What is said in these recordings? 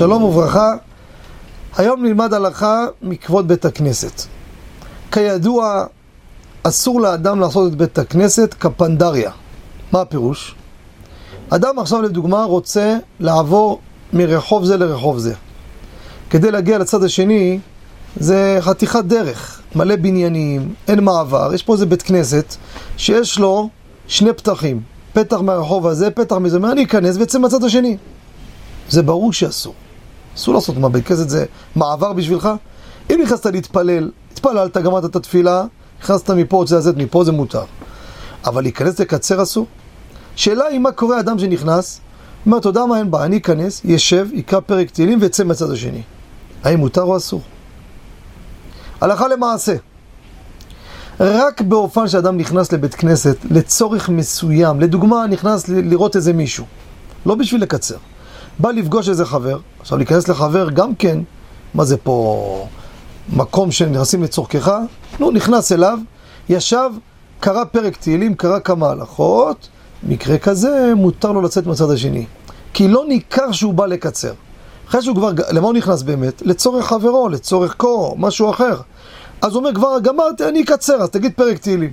שלום וברכה, היום נלמד הלכה מכבוד בית הכנסת. כידוע, אסור לאדם לעשות את בית הכנסת כפנדריה. מה הפירוש? אדם עכשיו לדוגמה רוצה לעבור מרחוב זה לרחוב זה. כדי להגיע לצד השני זה חתיכת דרך, מלא בניינים, אין מעבר, יש פה איזה בית כנסת שיש לו שני פתחים, פתח מהרחוב הזה, פתח מזה, מה אני אכנס ויצא מהצד השני. זה ברור שאסור. אסור לעשות בית כנסת זה מעבר בשבילך? אם נכנסת להתפלל, התפללת, גמרת את התפילה, נכנסת מפה, רוצה לצאת מפה, זה מותר. אבל להיכנס לקצר אסור? שאלה היא מה קורה אדם שנכנס, אומר, אתה יודע מה, אין בעיה, אני אכנס, ישב, יקרא פרק תהילים ויצא מהצד השני. האם מותר או אסור? הלכה למעשה. רק באופן שאדם נכנס לבית כנסת לצורך מסוים, לדוגמה, נכנס לראות איזה מישהו, לא בשביל לקצר. בא לפגוש איזה חבר, עכשיו להיכנס לחבר גם כן, מה זה פה מקום שנכנסים לצורכך? נו, נכנס אליו, ישב, קרא פרק תהילים, קרא כמה הלכות, מקרה כזה מותר לו לצאת מהצד השני. כי לא ניכר שהוא בא לקצר. אחרי שהוא כבר, למה הוא נכנס באמת? לצורך חברו, לצורך קור, משהו אחר. אז הוא אומר, כבר גמרתי, אני אקצר, אז תגיד פרק תהילים.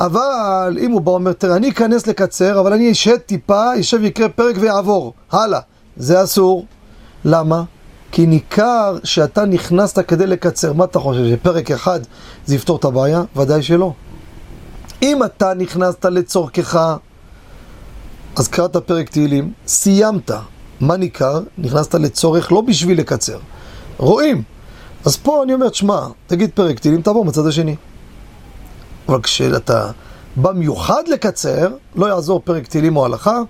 אבל אם הוא בא ואומר, תראה, אני אכנס לקצר, אבל אני אשהה טיפה, אשב ויקרא פרק ויעבור. הלאה. זה אסור. למה? כי ניכר שאתה נכנסת כדי לקצר. מה אתה חושב, שפרק אחד זה יפתור את הבעיה? ודאי שלא. אם אתה נכנסת לצורכך, אז קראת פרק תהילים, סיימת. מה ניכר? נכנסת לצורך לא בשביל לקצר. רואים. אז פה אני אומר, שמע, תגיד פרק תהילים, תעבור מצד השני. אבל כשאתה בא מיוחד לקצר, לא יעזור פרק תהילים או הלכה,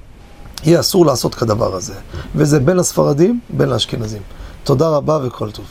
יהיה אסור לעשות כדבר הזה. וזה בין הספרדים, בין לאשכנזים. תודה רבה וכל טוב.